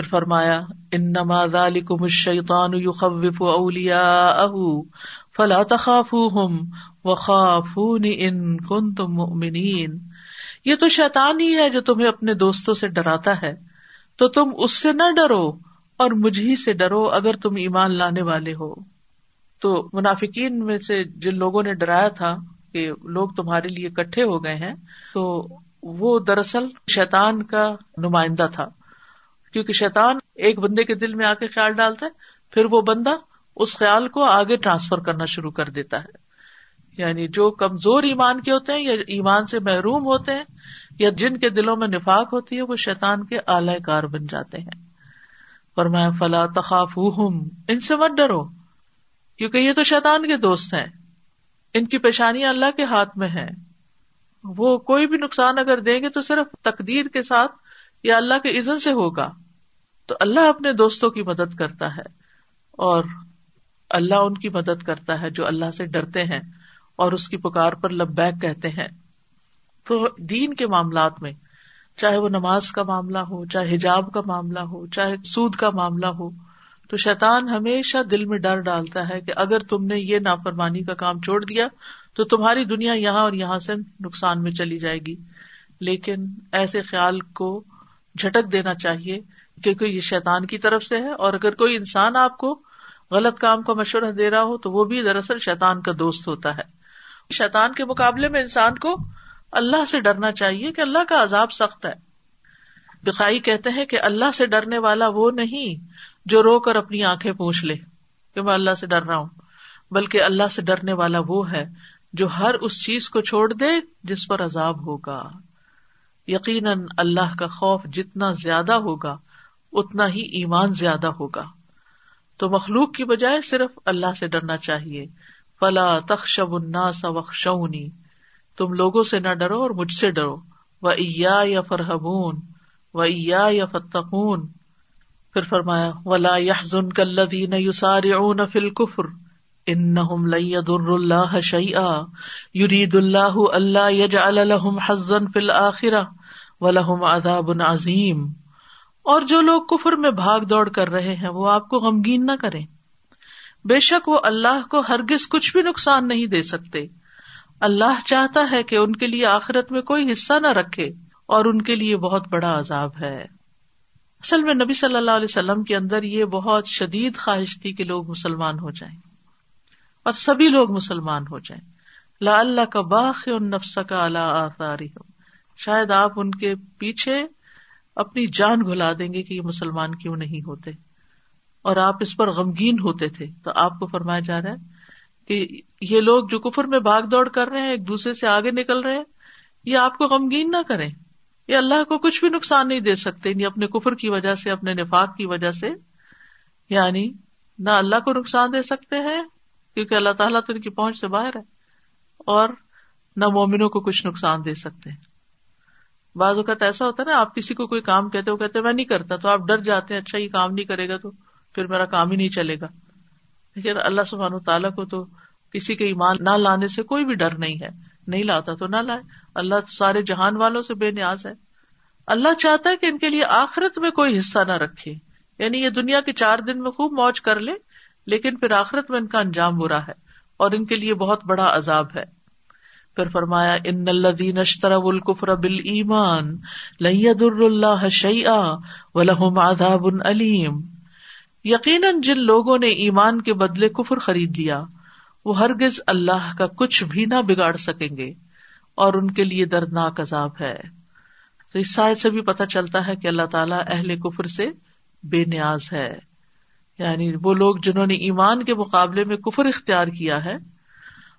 پھر فرمایا ان نماز الشیطان یخوف اولیاءه فلا تخافوهم وخافوني ان کنتم مؤمنین. یہ تو شیطان ہی ہے جو تمہیں اپنے دوستوں سے ڈراتا ہے۔ تو تم اس سے نہ ڈرو اور مجھ ہی سے ڈرو اگر تم ایمان لانے والے ہو۔ تو منافقین میں سے جن لوگوں نے ڈرایا تھا کہ لوگ تمہارے لیے کٹھے ہو گئے ہیں، تو وہ دراصل شیتان کا نمائندہ تھا۔ کیونکہ شیتان ایک بندے کے دل میں آ کے خیال ڈالتا ہے، پھر وہ بندہ اس خیال کو آگے ٹرانسفر کرنا شروع کر دیتا ہے۔ یعنی جو کمزور ایمان کے ہوتے ہیں یا ایمان سے محروم ہوتے ہیں یا جن کے دلوں میں نفاق ہوتی ہے، وہ شیتان کے اعلی کار بن جاتے ہیں۔ اور میں فلا تخاف ان سے مت ڈرو، کیونکہ یہ تو شیتان کے دوست ہیں۔ ان کی پیشانی اللہ کے ہاتھ میں ہے۔ وہ کوئی بھی نقصان اگر دیں گے تو صرف تقدیر کے ساتھ یا اللہ کے عزن سے ہوگا، تو اللہ اپنے دوستوں کی مدد کرتا ہے اور اللہ ان کی مدد کرتا ہے جو اللہ سے ڈرتے ہیں اور اس کی پکار پر لبیک کہتے ہیں۔ تو دین کے معاملات میں، چاہے وہ نماز کا معاملہ ہو، چاہے حجاب کا معاملہ ہو، چاہے سود کا معاملہ ہو، تو شیطان ہمیشہ دل میں ڈر ڈالتا ہے کہ اگر تم نے یہ نافرمانی کا کام چھوڑ دیا، تو تمہاری دنیا یہاں اور یہاں سے نقصان میں چلی جائے گی۔ لیکن ایسے خیال کو جھٹک دینا چاہیے کیونکہ یہ شیطان کی طرف سے ہے اور اگر کوئی انسان آپ کو غلط کام کا مشورہ دے رہا ہو تو وہ بھی دراصل شیطان کا دوست ہوتا ہے۔ شیطان کے مقابلے میں انسان کو اللہ سے ڈرنا چاہیے کہ اللہ کا عذاب سخت ہے۔ بخائی کہتے ہیں کہ اللہ سے ڈرنے والا وہ نہیں جو رو کر اپنی آنکھیں پوچھ لے کہ میں اللہ سے ڈر رہا ہوں، بلکہ اللہ سے ڈرنے والا وہ ہے جو ہر اس چیز کو چھوڑ دے جس پر عذاب ہوگا۔ یقیناً اللہ کا خوف جتنا زیادہ ہوگا، اتنا ہی ایمان زیادہ ہوگا۔ تو مخلوق کی بجائے صرف اللہ سے ڈرنا چاہیے۔ فلا تخشب الناس وخشونی تم لوگوں سے نہ ڈرو اور مجھ سے ڈرو۔ و یا فرحبون و یا فتقون پھر فرمایا، ولا يحزن كالذين يسارعون في الكفر۔ انهم لن يضر الله شيئا۔ يريد الله الا يجعل لهم حظا في الاخره ولهم عذاب عظيم۔ اور جو لوگ کفر میں بھاگ دوڑ کر رہے ہیں، وہ آپ کو غمگین نہ کریں۔ بے شک وہ اللہ کو ہرگز کچھ بھی نقصان نہیں دے سکتے۔ اللہ چاہتا ہے کہ ان کے لیے آخرت میں کوئی حصہ نہ رکھے، اور ان کے لیے بہت بڑا عذاب ہے۔ اصل میں نبی صلی اللہ علیہ وسلم کے اندر یہ بہت شدید خواہش تھی کہ لوگ مسلمان ہو جائیں، اور سبھی لوگ مسلمان ہو جائیں۔ لا اللہ کا باخ نفس کا اللہ آثاری ہو شاید آپ ان کے پیچھے اپنی جان گلا دیں گے کہ یہ مسلمان کیوں نہیں ہوتے۔ اور آپ اس پر غمگین ہوتے تھے۔ تو آپ کو فرمایا جا رہا ہے کہ یہ لوگ جو کفر میں بھاگ دوڑ کر رہے ہیں، ایک دوسرے سے آگے نکل رہے ہیں، یہ آپ کو غمگین نہ کریں۔ یہ اللہ کو کچھ بھی نقصان نہیں دے سکتے یعنی اپنے کفر کی وجہ سے، اپنے نفاق کی وجہ سے۔ یعنی نہ اللہ کو نقصان دے سکتے ہیں، کیونکہ اللہ تعالیٰ تو ان کی پہنچ سے باہر ہے، اور نہ مومنوں کو کچھ نقصان دے سکتے ہیں۔ بعض اوقات ایسا ہوتا ہے نا، آپ کسی کو کوئی کام کہتے ہو کہتے میں نہیں کرتا تو آپ ڈر جاتے ہیں اچھا یہ کام نہیں کرے گا تو پھر میرا کام ہی نہیں چلے گا۔ لیکن اللہ سبحان تعالیٰ کو تو کسی کے ایمان نہ لانے سے کوئی بھی ڈر نہیں ہے۔ نہیں لاتا تو نہ لائے۔ اللہ سارے جہان والوں سے بے نیاز ہے۔ اللہ چاہتا ہے کہ ان کے لیے آخرت میں کوئی حصہ نہ رکھے۔ یعنی یہ دنیا کے چار دن میں خوب موج کر لے، لیکن پھر آخرت میں ان کا انجام برا ہے اور ان کے لیے بہت بڑا عذاب ہے۔ پھر فرمایا، ان الدین اشترا الکفر بل ایمان لدر اللہ شعیٰ و لہم آداب علیم یقیناً جن لوگوں نے ایمان کے بدلے کفر خرید لیا، وہ ہرگز اللہ کا کچھ بھی نہ بگاڑ سکیں گے اور ان کے لیے دردناک عذاب ہے۔ تو اس سائے سے بھی پتہ چلتا ہے کہ اللہ تعالیٰ اہل کفر سے بے نیاز ہے۔ یعنی وہ لوگ جنہوں نے ایمان کے مقابلے میں کفر اختیار کیا ہے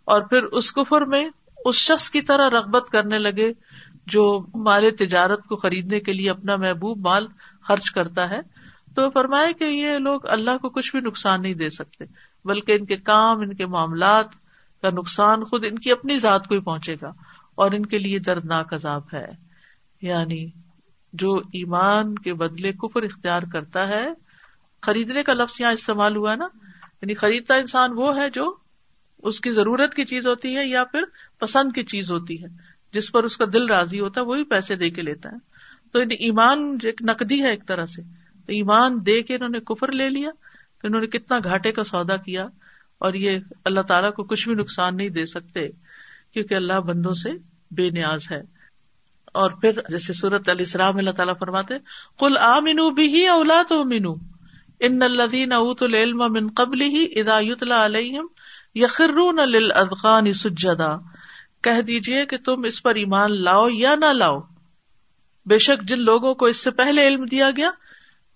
اور پھر اس کفر میں اس شخص کی طرح رغبت کرنے لگے جو مال تجارت کو خریدنے کے لیے اپنا محبوب مال خرچ کرتا ہے تو فرمائے کہ یہ لوگ اللہ کو کچھ بھی نقصان نہیں دے سکتے، بلکہ ان کے کام، ان کے معاملات کا نقصان خود ان کی اپنی ذات کو ہی پہنچے گا اور ان کے لیے دردناک عذاب ہے۔ یعنی جو ایمان کے بدلے کفر اختیار کرتا ہے، خریدنے کا لفظ یہاں استعمال ہوا نا یعنی خریدتا انسان وہ ہے جو اس کی ضرورت کی چیز ہوتی ہے یا پھر پسند کی چیز ہوتی ہے، جس پر اس کا دل راضی ہوتا ہے، وہی پیسے دے کے لیتا ہے۔ تو ایمان ایک نقدی ہے ایک طرح سے۔ ایمان دے کے انہوں نے کفر لے لیا تو انہوں نے کتنا گھاٹے کا سودا کیا اور یہ اللہ تعالیٰ کو کچھ بھی نقصان نہیں دے سکتے، کیونکہ اللہ بندوں سے بے نیاز ہے۔ اور پھر جیسے سورت علیہ السلام اللہ تعالیٰ فرماتے کل آ منو بھی اولا تو مینو ان الدین اوت العلم من قبل ہی ادایت علیہم یخرون للأذقان سجدا۔ کہہ دیجیے کہ تم اس پر ایمان لاؤ یا نہ لاؤ۔ بے شک جن لوگوں کو اس سے پہلے علم دیا گیا،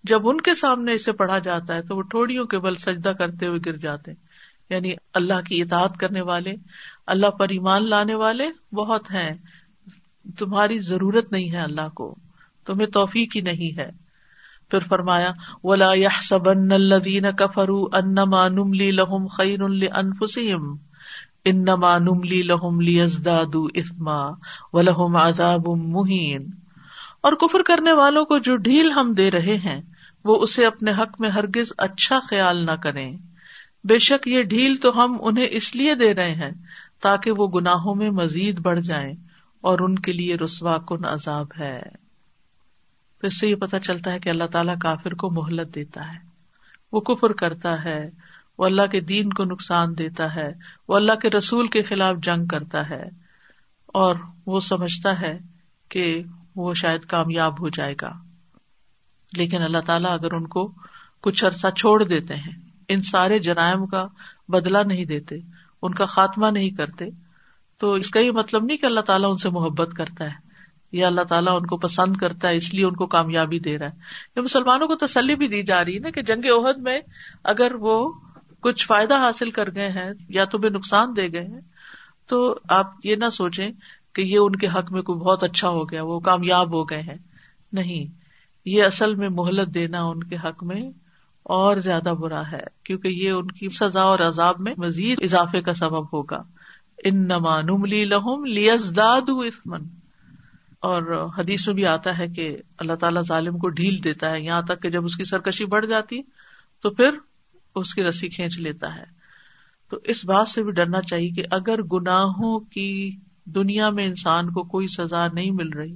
جب ان کے سامنے اسے پڑھا جاتا ہے تو وہ ٹھوڑیوں کے بل سجدہ کرتے ہوئے گر جاتے یعنی اللہ کی اطاعت کرنے والے، اللہ پر ایمان لانے والے بہت ہیں۔ تمہاری ضرورت نہیں ہے اللہ کو۔ تمہیں توفیق ہی نہیں ہے۔ پھر فرمایا، ولا يحسبن الذين كفروا انما نملي لهم خير لانفسهم انما نملي لهم ليزدادوا اثما ولهم عذاب مهين۔ اور کفر کرنے والوں کو جو ڈھیل ہم دے رہے ہیں، وہ اسے اپنے حق میں ہرگز اچھا خیال نہ کریں۔ بے شک یہ ڈھیل تو ہم انہیں اس لیے دے رہے ہیں تاکہ وہ گناہوں میں مزید بڑھ جائیں اور ان کے لیے رسوا کن عذاب ہے۔ تو اس سے یہ پتا چلتا ہے کہ اللہ تعالیٰ کافر کو مہلت دیتا ہے۔ وہ کفر کرتا ہے، وہ اللہ کے دین کو نقصان دیتا ہے، وہ اللہ کے رسول کے خلاف جنگ کرتا ہے۔ اور وہ سمجھتا ہے کہ وہ شاید کامیاب ہو جائے گا۔ لیکن اللہ تعالیٰ اگر ان کو کچھ عرصہ چھوڑ دیتے ہیں، ان سارے جرائم کا بدلا نہیں دیتے، ان کا خاتمہ نہیں کرتے، تو اس کا یہ مطلب نہیں کہ اللہ تعالیٰ ان سے محبت کرتا ہے۔ یا اللہ تعالیٰ ان کو پسند کرتا ہے، اس لیے ان کو کامیابی دے رہا ہے۔ یہ مسلمانوں کو تسلی بھی دی جا رہی ہے نا کہ جنگ عہد میں اگر وہ کچھ فائدہ حاصل کر گئے ہیں یا تمہیں نقصان دے گئے ہیں، تو آپ یہ نہ سوچیں کہ یہ ان کے حق میں کوئی بہت اچھا ہو گیا، وہ کامیاب ہو گئے ہیں۔ نہیں، یہ اصل میں مہلت دینا ان کے حق میں اور زیادہ برا ہے، کیونکہ یہ ان کی سزا اور عذاب میں مزید اضافے کا سبب ہوگا۔ ان نما نملی لہم لیزداد اسمن اور حدیث میں بھی آتا ہے کہ اللہ تعالیٰ ظالم کو ڈھیل دیتا ہے، یہاں تک کہ جب اس کی سرکشی بڑھ جاتی تو پھر اس کی رسی کھینچ لیتا ہے۔ تو اس بات سے بھی ڈرنا چاہیے کہ اگر گناہوں کی دنیا میں انسان کو کوئی سزا نہیں مل رہی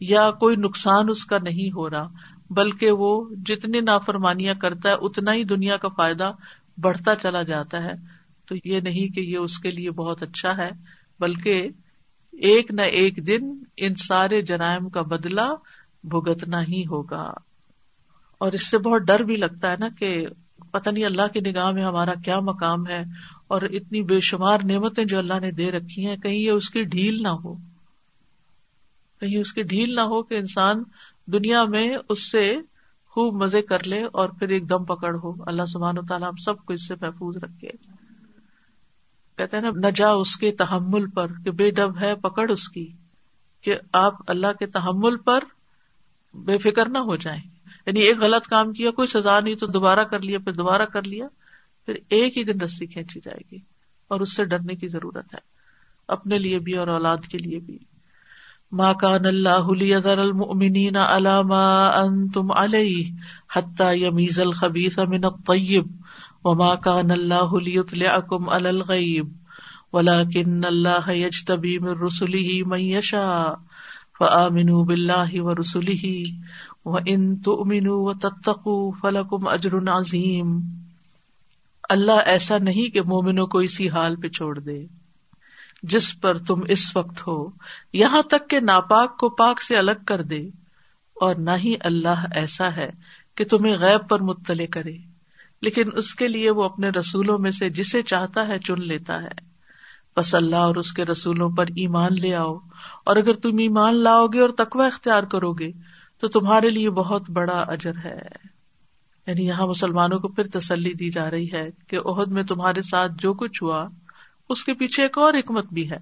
یا کوئی نقصان اس کا نہیں ہو رہا، بلکہ وہ جتنی نافرمانیاں کرتا ہے، اتنا ہی دنیا کا فائدہ بڑھتا چلا جاتا ہے، تو یہ نہیں کہ یہ اس کے لیے بہت اچھا ہے، بلکہ ایک نہ ایک دن ان سارے جرائم کا بدلا بھگتنا ہی ہوگا۔ اور اس سے بہت ڈر بھی لگتا ہے نا کہ پتہ نہیں اللہ کی نگاہ میں ہمارا کیا مقام ہے اور اتنی بے شمار نعمتیں جو اللہ نے دے رکھی ہیں، کہیں یہ اس کی ڈھیل نہ ہو۔ کہیں اس کی ڈھیل نہ ہو کہ انسان دنیا میں اس سے خوب مزے کر لے اور پھر ایک دم پکڑ ہو۔ اللہ سبحان و تعالیٰ ہم سب کو اس سے محفوظ رکھے۔ کہتے ہیں نا، نہ جا اس کے تحمل پر، کہ بے ڈب ہے، پکڑ اس کی، کہ آپ اللہ کے تحمل پر بے فکر نہ ہو جائیں۔ یعنی ایک غلط کام کیا، کوئی سزا نہیں، تو دوبارہ کر لیا، پھر دوبارہ کر لیا، پھر ایک ہی دن رسی کھینچی جائے گی، اور اس سے ڈرنے کی ضرورت ہے، اپنے لیے بھی اور اولاد کے لیے بھی۔ ماں کان اللہ لیذر المؤمنین علی ما انتم علیہ حتی یمیز الخبیث من الطیب وما کان اللہ لیطلعکم علی الغیب ولكن اللہ یجتبی من رسلہ من یشاء فآمنوا باللہ ورسلہ وإن تؤمنوا وتتقوا فلکم اجر عظیم اللہ ایسا نہیں کہ مومنوں کو اسی حال پہ چھوڑ دے۔ جس پر تم اس وقت ہو، یہاں تک کہ ناپاک کو پاک سے الگ کر دے۔ اور نہ ہی اللہ ایسا ہے کہ تمہیں غیب پر مطلع کرے۔ لیکن اس کے لیے وہ اپنے رسولوں میں سے جسے چاہتا ہے چن لیتا ہے۔ بس اللہ اور اس کے رسولوں پر ایمان لے آؤ۔ اور اگر تم ایمان لاؤ گے اور تقوی اختیار کرو گے تو تمہارے لیے بہت بڑا اجر ہے۔ یعنی یہاں مسلمانوں کو پھر تسلی دی جا رہی ہے کہ عہد میں تمہارے ساتھ جو کچھ ہوا، اس کے پیچھے ایک اور حکمت بھی ہے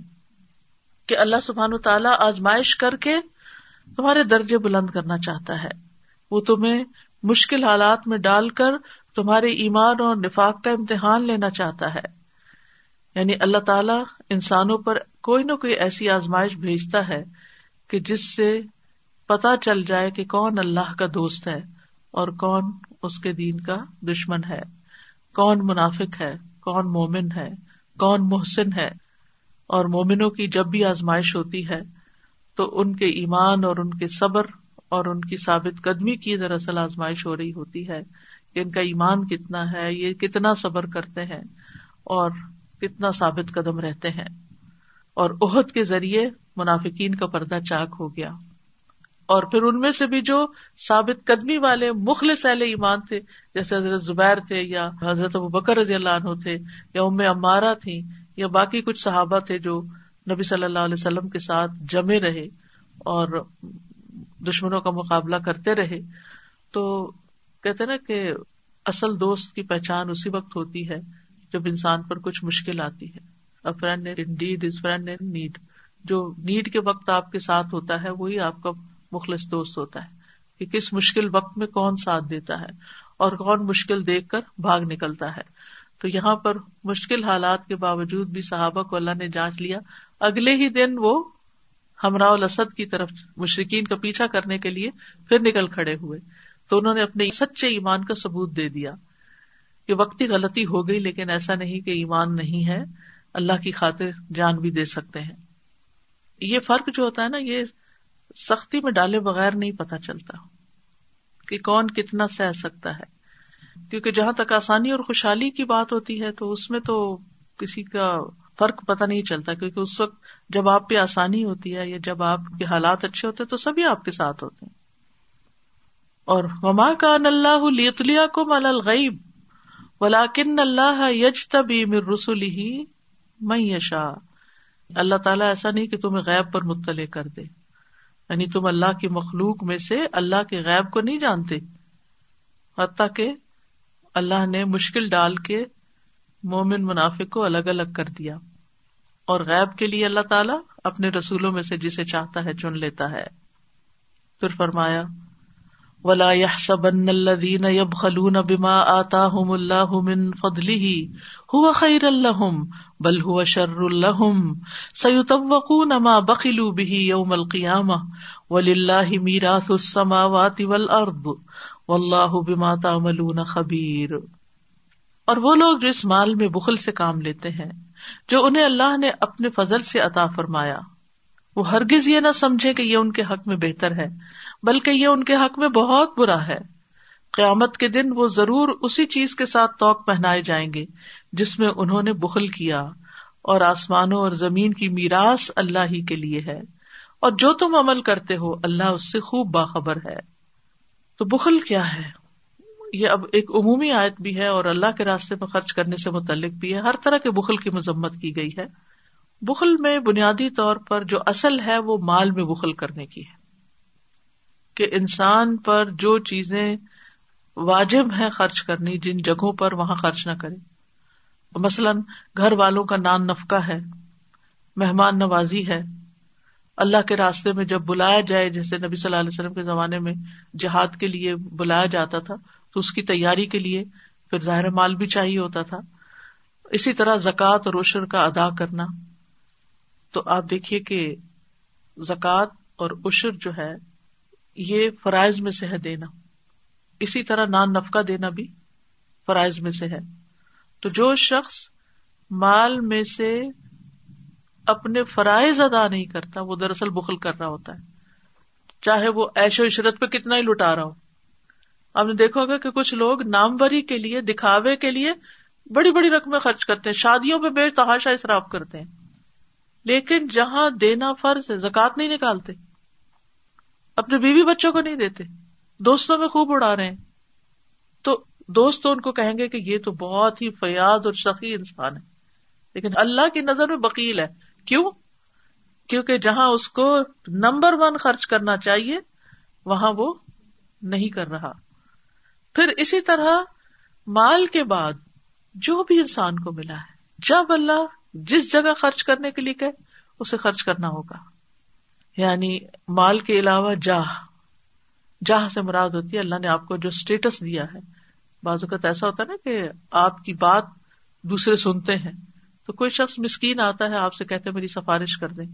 کہ اللہ سبحان و تعالیٰ آزمائش کر کے تمہارے درجے بلند کرنا چاہتا ہے۔ وہ تمہیں مشکل حالات میں ڈال کر تمہارے ایمان اور نفاق کا امتحان لینا چاہتا ہے۔ یعنی اللہ تعالیٰ انسانوں پر کوئی نہ کوئی ایسی آزمائش بھیجتا ہے کہ جس سے پتا چل جائے کہ کون اللہ کا دوست ہے اور کون اس کے دین کا دشمن ہے۔ کون منافق ہے، کون مومن ہے، کون محسن ہے۔ اور مومنوں کی جب بھی آزمائش ہوتی ہے تو ان کے ایمان اور ان کے صبر اور ان کی ثابت قدمی کی دراصل آزمائش ہو رہی ہوتی ہے۔ کہ ان کا ایمان کتنا ہے، یہ کتنا صبر کرتے ہیں اور کتنا ثابت قدم رہتے ہیں۔ اور عہد کے ذریعے منافقین کا پردہ چاک ہو گیا۔ اور پھر ان میں سے بھی جو ثابت قدمی والے مخل سہل ایمان تھے، جیسے حضرت زبیر تھے یا حضرت بکر رضی اللہ عنہ تھے یا ام امارا تھی یا باقی کچھ صحابہ تھے جو نبی صلی اللہ علیہ وسلم کے ساتھ جمے رہے اور دشمنوں کا مقابلہ کرتے رہے، تو کہتے نا کہ اصل دوست کی پہچان اسی وقت ہوتی ہے جب انسان پر کچھ مشکل آتی ہے۔ فرینڈ فرینڈ ان نیڈ جو نیڈ کے وقت آپ کے ساتھ ہوتا ہے، وہی آپ کا مخلص دوست ہوتا ہے۔ کہ کس مشکل وقت میں کون ساتھ دیتا ہے اور کون مشکل دیکھ کر بھاگ نکلتا ہے۔ تو یہاں پر مشکل حالات کے باوجود بھی صحابہ کو اللہ نے جانچ لیا۔ اگلے ہی دن وہ ہمراہ الاسد کی طرف مشرقین کا پیچھا کرنے کے لیے پھر نکل کھڑے ہوئے۔ تو انہوں نے اپنے سچے ایمان کا ثبوت دے دیا کہ وقتی غلطی ہو گئی لیکن ایسا نہیں کہ ایمان نہیں ہے، اللہ کی خاطر جان بھی دے سکتے ہیں۔ یہ فرق جو ہوتا ہے نا، یہ سختی میں ڈالے بغیر نہیں پتا چلتا کہ کون کتنا سہ سکتا ہے۔ کیونکہ جہاں تک آسانی اور خوشحالی کی بات ہوتی ہے تو اس میں تو کسی کا فرق پتا نہیں چلتا، کیونکہ اس وقت جب آپ پہ آسانی ہوتی ہے یا جب آپ کے حالات اچھے ہوتے ہیں تو سبھی آپ کے ساتھ ہوتے ہیں۔ اور وما کا اللہ لیتلیا کو مل الغیب ولاکن اللہ یج تبی مر رسول ہی میں یشا اللہ تعالیٰ ایسا نہیں کہ تمہیں غیب پر مطلع کر دے۔ یعنی تم اللہ کی مخلوق میں سے اللہ کے غیب کو نہیں جانتے۔ حتیٰ کہ اللہ نے مشکل ڈال کے مومن منافق کو الگ الگ کر دیا۔ اور غیب کے لیے اللہ تعالیٰ اپنے رسولوں میں سے جسے چاہتا ہے چن لیتا ہے۔ پھر فرمایا ولا يحسبن الذين يبخلون بما آتاهم الله من فضله هو خير لهم بل هو شر لهم سيطوقون ما بخلوا به يوم القيامة ولله ميراث السماوات والأرض والله بما تعملون خبير اور وہ لوگ جو اس مال میں بخل سے کام لیتے ہیں، جو انہیں اللہ نے اپنے فضل سے عطا فرمایا، وہ ہرگز یہ نہ سمجھے کہ یہ ان کے حق میں بہتر ہے۔ بلکہ یہ ان کے حق میں بہت برا ہے۔ قیامت کے دن وہ ضرور اسی چیز کے ساتھ توق پہنائے جائیں گے جس میں انہوں نے بخل کیا۔ اور آسمانوں اور زمین کی میراث اللہ ہی کے لیے ہے۔ اور جو تم عمل کرتے ہو، اللہ اس سے خوب باخبر ہے۔ تو بخل کیا ہے؟ یہ اب ایک عمومی آیت بھی ہے اور اللہ کے راستے میں خرچ کرنے سے متعلق بھی ہے۔ ہر طرح کے بخل کی مذمت کی گئی ہے۔ بخل میں بنیادی طور پر جو اصل ہے، وہ مال میں بخل کرنے کی ہے۔ کہ انسان پر جو چیزیں واجب ہے خرچ کرنی، جن جگہوں پر وہاں خرچ نہ کرے مثلاً گھر والوں کا نان نفقہ ہے، مہمان نوازی ہے۔ اللہ کے راستے میں جب بلایا جائے، جیسے نبی صلی اللہ علیہ وسلم کے زمانے میں جہاد کے لیے بلایا جاتا تھا، تو اس کی تیاری کے لیے پھر ظاہر مال بھی چاہیے ہوتا تھا۔ اسی طرح زکوٰۃ اور عشر کا ادا کرنا۔ تو آپ دیکھیے کہ زکوٰۃ اور عشر جو ہے یہ فرائض میں سے ہے دینا۔ اسی طرح نان نفقہ دینا بھی فرائض میں سے ہے۔ تو جو شخص مال میں سے اپنے فرائض ادا نہیں کرتا، وہ دراصل بخل کر رہا ہوتا ہے۔ چاہے وہ ایش و عشرت پہ کتنا ہی لٹا رہا ہو۔ آپ نے دیکھا ہوگا کہ کچھ لوگ ناموری کے لیے، دکھاوے کے لیے بڑی بڑی رقمیں خرچ کرتے ہیں۔ شادیوں پہ بے تحاشا اصراف کرتے ہیں۔ لیکن جہاں دینا فرض ہے زکات نہیں نکالتے۔ اپنے بیوی بچوں کو نہیں دیتے۔ دوستوں میں خوب اڑا رہے ہیں۔ تو دوست تو ان کو کہیں گے کہ یہ تو بہت ہی فیاض اور شخی انسان ہے۔ لیکن اللہ کی نظر میں بکیل ہے۔ کیوں؟ کیونکہ جہاں اس کو نمبر ون خرچ کرنا چاہیے، وہاں وہ نہیں کر رہا۔ پھر اسی طرح مال کے بعد جو بھی انسان کو ملا ہے، جب اللہ جس جگہ خرچ کرنے کے لیے کہ اسے خرچ کرنا ہوگا۔ یعنی مال کے علاوہ جاہ جاہ سے مراد ہوتی ہے، اللہ نے آپ کو جو اسٹیٹس دیا ہے۔ بعض اوقات ایسا ہوتا ہے نا کہ آپ کی بات دوسرے سنتے ہیں۔ تو کوئی شخص مسکین آتا ہے، آپ سے کہتے میری سفارش کر دیں۔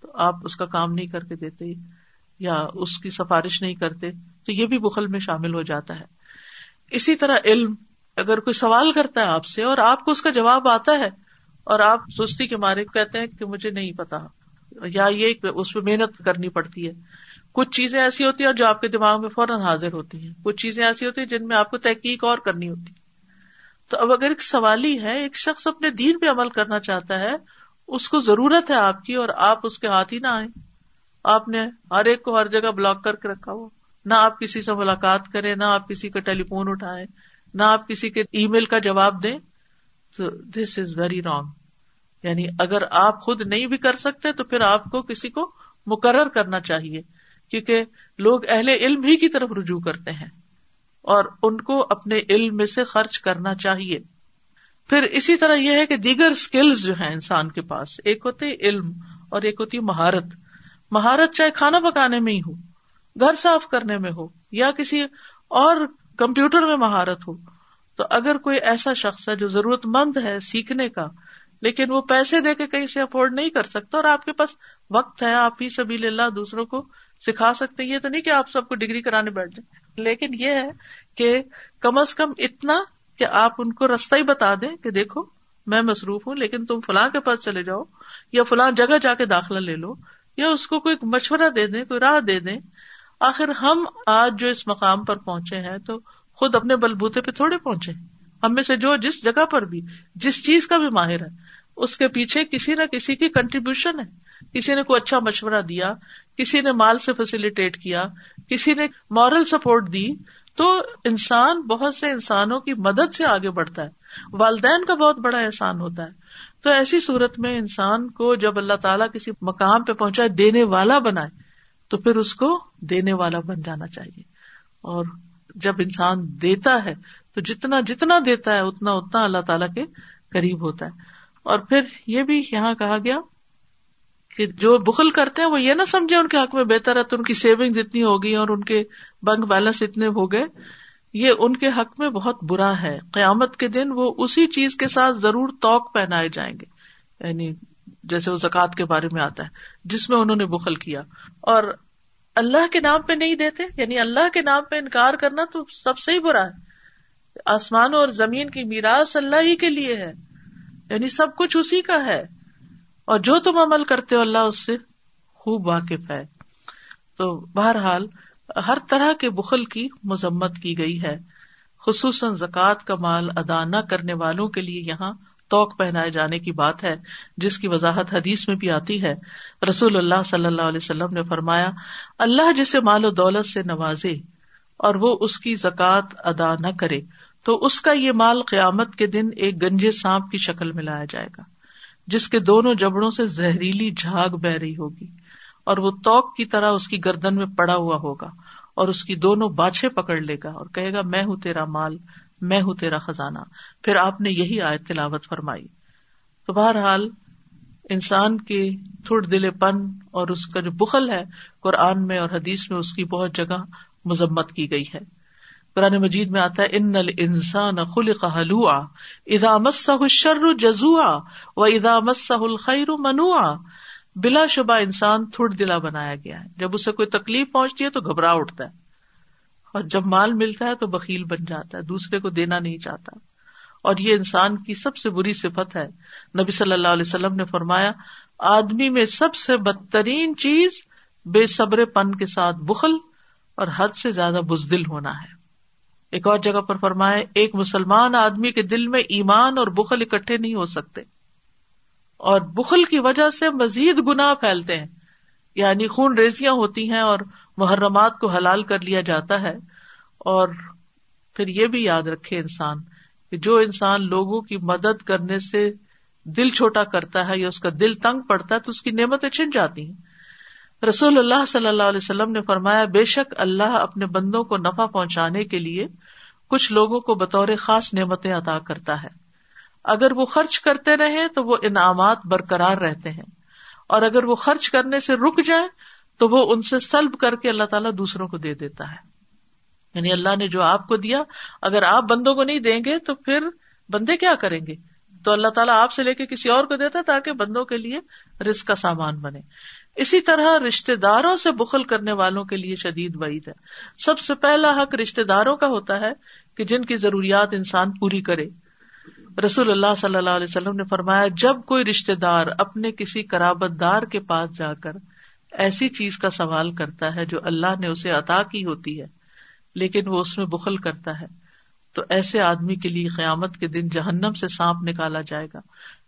تو آپ اس کا کام نہیں کر کے دیتے، یا اس کی سفارش نہیں کرتے۔ تو یہ بھی بخل میں شامل ہو جاتا ہے۔ اسی طرح علم، اگر کوئی سوال کرتا ہے آپ سے اور آپ کو اس کا جواب آتا ہے اور آپ سستی کے مارے کہتے ہیں کہ مجھے نہیں پتا۔ یا یہ اس پہ محنت کرنی پڑتی ہے۔ کچھ چیزیں ایسی ہوتی ہیں جو آپ کے دماغ میں فوراً حاضر ہوتی ہیں۔ کچھ چیزیں ایسی ہوتی ہیں جن میں آپ کو تحقیق اور کرنی ہوتی تو اب اگر ایک سوالی ہے، ایک شخص اپنے دین پہ عمل کرنا چاہتا ہے، اس کو ضرورت ہے آپ کی اور آپ اس کے ہاتھ ہی نہ آئے آپ نے ہر ایک کو ہر جگہ بلاک کر کے رکھا ہو نہ آپ کسی سے ملاقات کریں، نہ آپ کسی کا ٹیلی فون اٹھائے نہ آپ کسی کے ای میل کا جواب دیں۔ تو دس از ویری رانگ یعنی اگر آپ خود نہیں بھی کر سکتے تو پھر آپ کو کسی کو مقرر کرنا چاہیے، کیونکہ لوگ اہل علم ہی کی طرف رجوع کرتے ہیں اور ان کو اپنے علم میں سے خرچ کرنا چاہیے۔ پھر اسی طرح یہ ہے کہ دیگر اسکلز جو ہیں انسان کے پاس، ایک ہوتے علم اور ایک ہوتی مہارت۔ مہارت چاہے کھانا پکانے میں ہی ہو، گھر صاف کرنے میں ہو، یا کسی اور کمپیوٹر میں مہارت ہو، تو اگر کوئی ایسا شخص ہے جو ضرورت مند ہے سیکھنے کا لیکن وہ پیسے دے کے کہیں سے افورڈ نہیں کر سکتا اور آپ کے پاس وقت ہے، آپ ہی سبھی اللہ دوسروں کو سکھا سکتے یہ تو نہیں کہ آپ سب کو ڈگری کرانے بیٹھ جائیں۔ لیکن یہ ہے کہ کم از کم اتنا کہ آپ ان کو رستہ ہی بتا دیں کہ دیکھو، میں مصروف ہوں، لیکن تم فلاں کے پاس چلے جاؤ یا فلاں جگہ جا کے داخلہ لے لو یا اس کو کوئی مشورہ دے دیں، کوئی راہ دے دیں۔ آخر ہم آج جو اس مقام پر پہنچے ہیں تو خود اپنے بلبوتے پہ تھوڑے پہنچے۔ ہم میں سے جو جس جگہ پر بھی، جس چیز کا بھی ماہر ہے، اس کے پیچھے کسی نہ کسی کی کنٹریبیوشن ہے۔ کسی نے کوئی اچھا مشورہ دیا، کسی نے مال سے فیسلٹیٹ کیا، کسی نے مورل سپورٹ دی، تو انسان بہت سے انسانوں کی مدد سے آگے بڑھتا ہے۔ والدین کا بہت بڑا احسان ہوتا ہے۔ تو ایسی صورت میں انسان کو جب اللہ تعالیٰ کسی مقام پہ پہنچائے دینے والا بنائے، تو پھر اس کو دینے والا بن جانا چاہیے۔ اور جب انسان دیتا ہے، تو جتنا جتنا دیتا ہے، اتنا اتنا اللہ تعالیٰ کے قریب ہوتا ہے۔ اور پھر یہ بھی یہاں کہا گیا کہ جو بخل کرتے ہیں، وہ یہ نہ سمجھے ان کے حق میں بہتر ہے، تو ان کی سیونگ اتنی ہوگی اور ان کے بینک بیلنس اتنے ہو گئے۔ یہ ان کے حق میں بہت برا ہے۔ قیامت کے دن وہ اسی چیز کے ساتھ ضرور توق پہنائے جائیں گے۔ یعنی جیسے وہ زکوٰۃ کے بارے میں آتا ہے، جس میں انہوں نے بخل کیا۔ اور اللہ کے نام پہ نہیں دیتے یعنی اللہ کے نام پہ انکار کرنا تو سب سے ہی برا ہے۔ آسمان اور زمین کی میراث اللہ ہی کے لیے ہے یعنی سب کچھ اسی کا ہے۔ اور جو تم عمل کرتے ہو، اللہ اس سے خوب واقف ہے۔ تو بہرحال، ہر طرح کے بخل کی مذمت کی گئی ہے۔ خصوصاً زکوٰۃ کا مال ادا نہ کرنے والوں کے لیے یہاں توق پہنائے جانے کی بات ہے، جس کی وضاحت حدیث میں بھی آتی ہے۔ رسول اللہ صلی اللہ علیہ وسلم نے فرمایا، اللہ جسے مال و دولت سے نوازے اور وہ اس کی زکوٰۃ ادا نہ کرے، تو اس کا یہ مال قیامت کے دن ایک گنجے سانپ کی شکل میں لایا جائے گا، جس کے دونوں جبڑوں سے زہریلی جھاگ بہ رہی ہوگی اور وہ توک کی طرح اس کی گردن میں پڑا ہوا ہوگا اور اس کی دونوں باچھے پکڑ لے گا اور کہے گا، میں ہوں تیرا مال میں ہوں تیرا خزانہ۔ پھر آپ نے یہی آئے تلاوت فرمائی۔ تو بہرحال انسان کے تھوڑ دل پن اور اس کا جو بخل ہے، قرآن میں اور حدیث میں اس کی بہت جگہ مذمت کی گئی ہے۔ قرآن مجید میں آتا ہے، ان انسان خل قلوع ادا مسح شر جزوا و ادا مسح الخیر منوا بلا شبہ انسان تھوڑ دلا بنایا گیا ہے۔ جب اسے کوئی تکلیف پہنچتی ہے تو گھبراہ اٹھتا ہے۔ اور جب مال ملتا ہے تو بکیل بن جاتا ہے، دوسرے کو دینا نہیں چاہتا۔ اور یہ انسان کی سب سے بری صفت ہے۔ نبی صلی اللہ علیہ وسلم نے فرمایا، آدمی میں سب سے بدترین چیز بے صبر پن کے ساتھ بخل اور حد سے زیادہ بزدل ہونا ہے۔ ایک اور جگہ پر فرمایا، ایک مسلمان آدمی کے دل میں ایمان اور بخل اکٹھے نہیں ہو سکتے۔ اور بخل کی وجہ سے مزید گنا پھیلتے ہیں۔ یعنی خون ریزیاں ہوتی ہیں اور محرمات کو حلال کر لیا جاتا ہے اور پھر یہ بھی یاد رکھے انسان کہ جو انسان لوگوں کی مدد کرنے سے دل چھوٹا کرتا ہے یا اس کا دل تنگ پڑتا ہے تو اس کی نعمتیں چھن جاتی ہیں۔ رسول اللہ صلی اللہ علیہ وسلم نے فرمایا، بے شک اللہ اپنے بندوں کو نفع پہنچانے کے لیے کچھ لوگوں کو بطور خاص نعمتیں ادا کرتا ہے۔ اگر وہ خرچ کرتے رہے تو وہ انعامات برقرار رہتے ہیں۔ اور اگر وہ خرچ کرنے سے رک جائے تو وہ ان سے سلب کر کے اللہ تعالیٰ دوسروں کو دے دیتا ہے۔ یعنی اللہ نے جو آپ کو دیا، اگر آپ بندوں کو نہیں دیں گے تو پھر بندے کیا کریں گے؟ تو اللہ تعالیٰ آپ سے لے کے کسی اور کو دیتا تاکہ بندوں کے لیے رسک کا سامان بنے۔ اسی طرح رشتے داروں سے بخل کرنے والوں کے لیے شدید وعید ہے۔ سب سے پہلا حق رشتے داروں کا ہوتا ہے کہ جن کی ضروریات انسان پوری کرے۔ رسول اللہ صلی اللہ علیہ وسلم نے فرمایا، جب کوئی رشتے دار اپنے کسی کرابت دار کے پاس جا کر ایسی چیز کا سوال کرتا ہے جو اللہ نے اسے عطا کی ہوتی ہے، لیکن وہ اس میں بخل کرتا ہے۔ تو ایسے آدمی کے لیے قیامت کے دن جہنم سے سانپ نکالا جائے گا،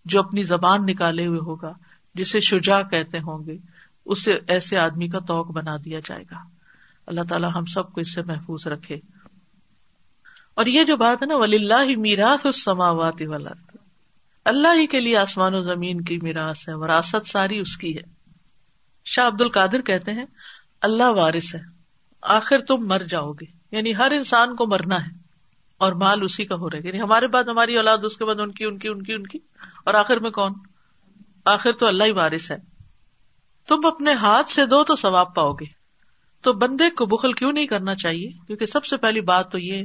جو اپنی زبان نکالے ہوئے ہوگا، جسے شجا کہتے ہوں گے، اسے ایسے آدمی کا توق بنا دیا جائے گا۔ اللہ تعالیٰ ہم سب کو اس سے محفوظ رکھے۔ اور یہ جو بات ہے نا ولی اللہ میراث اس سماوات والا اللہ ہی کے لیے آسمان و زمین کی میراث ہے، وراثت ساری اس کی ہے۔ شاہ عبد القادر کہتے ہیں، اللہ وارث ہے، آخر تم مر جاؤ گے۔ یعنی ہر انسان کو مرنا ہے اور مال اسی کا ہو رہا ہے۔ یعنی ہمارے بعد ہماری اولاد، اس کے بعد ان کی ان کی ان کی ان کی۔ اور آخر میں کون؟ آخر تو اللہ ہی وارث ہے۔ تم اپنے ہاتھ سے دو تو ثواب پاؤ گے۔ تو بندے کو بخل کیوں نہیں کرنا چاہیے؟ کیونکہ سب سے پہلی بات تو یہ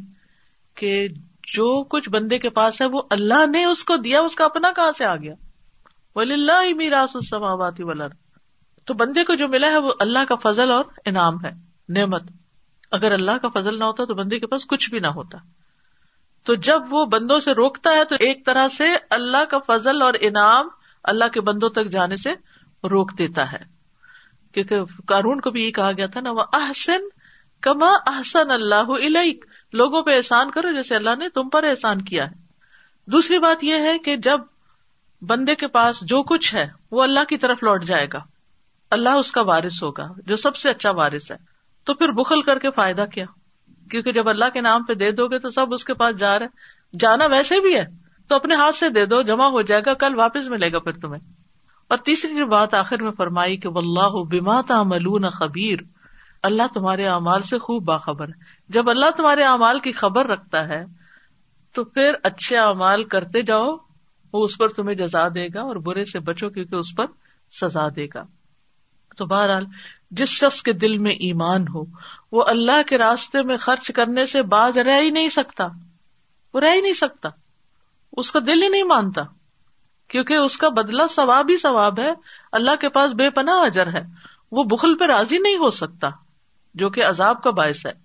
کہ جو کچھ بندے کے پاس ہے، وہ اللہ نے اس کو دیا، اس کا اپنا کہاں سے آ گیا؟ ولی اللہ میراث السماوات والارض تو بندے کو جو ملا ہے وہ اللہ کا فضل اور انعام ہے، نعمت۔ اگر اللہ کا فضل نہ ہوتا تو بندے کے پاس کچھ بھی نہ ہوتا۔ تو جب وہ بندوں سے روکتا ہے تو ایک طرح سے اللہ کا فضل اور انعام اللہ کے بندوں تک جانے سے روک دیتا ہے۔ کیونکہ قانون کو بھی یہ کہا گیا تھا نا وہ احسن کما احسن اللہ علیک لوگوں پہ احسان کرو جیسے اللہ نے تم پر احسان کیا ہے۔ دوسری بات یہ ہے کہ جب بندے کے پاس جو کچھ ہے وہ اللہ کی طرف لوٹ جائے گا۔ اللہ اس کا وارث ہوگا، جو سب سے اچھا وارث ہے۔ تو پھر بخل کر کے فائدہ کیا؟ کیونکہ جب اللہ کے نام پہ دے دو گے تو سب اس کے پاس جا رہے جانا ویسے بھی ہے، تو اپنے ہاتھ سے دے دو، جمع ہو جائے گا، کل واپس ملے گا پھر تمہیں۔ اور تیسری بات آخر میں فرمائی کہ اللہ بما تعملون خبیر، اللہ تمہارے اعمال سے خوب باخبر ہے۔ جب اللہ تمہارے اعمال کی خبر رکھتا ہے، تو پھر اچھے اعمال کرتے جاؤ، وہ اس پر تمہیں جزا دے گا اور برے سے بچو کیونکہ اس پر سزا دے گا۔ تو بہرحال جس شخص کے دل میں ایمان ہو، وہ اللہ کے راستے میں خرچ کرنے سے باز رہ ہی نہیں سکتا۔ وہ رہ ہی نہیں سکتا۔ اس کا دل ہی نہیں مانتا۔ کیونکہ اس کا بدلہ ثواب ہی ثواب ہے۔ اللہ کے پاس بے پناہ اجر ہے۔ وہ بخل پہ راضی نہیں ہو سکتا، جو کہ عذاب کا باعث ہے۔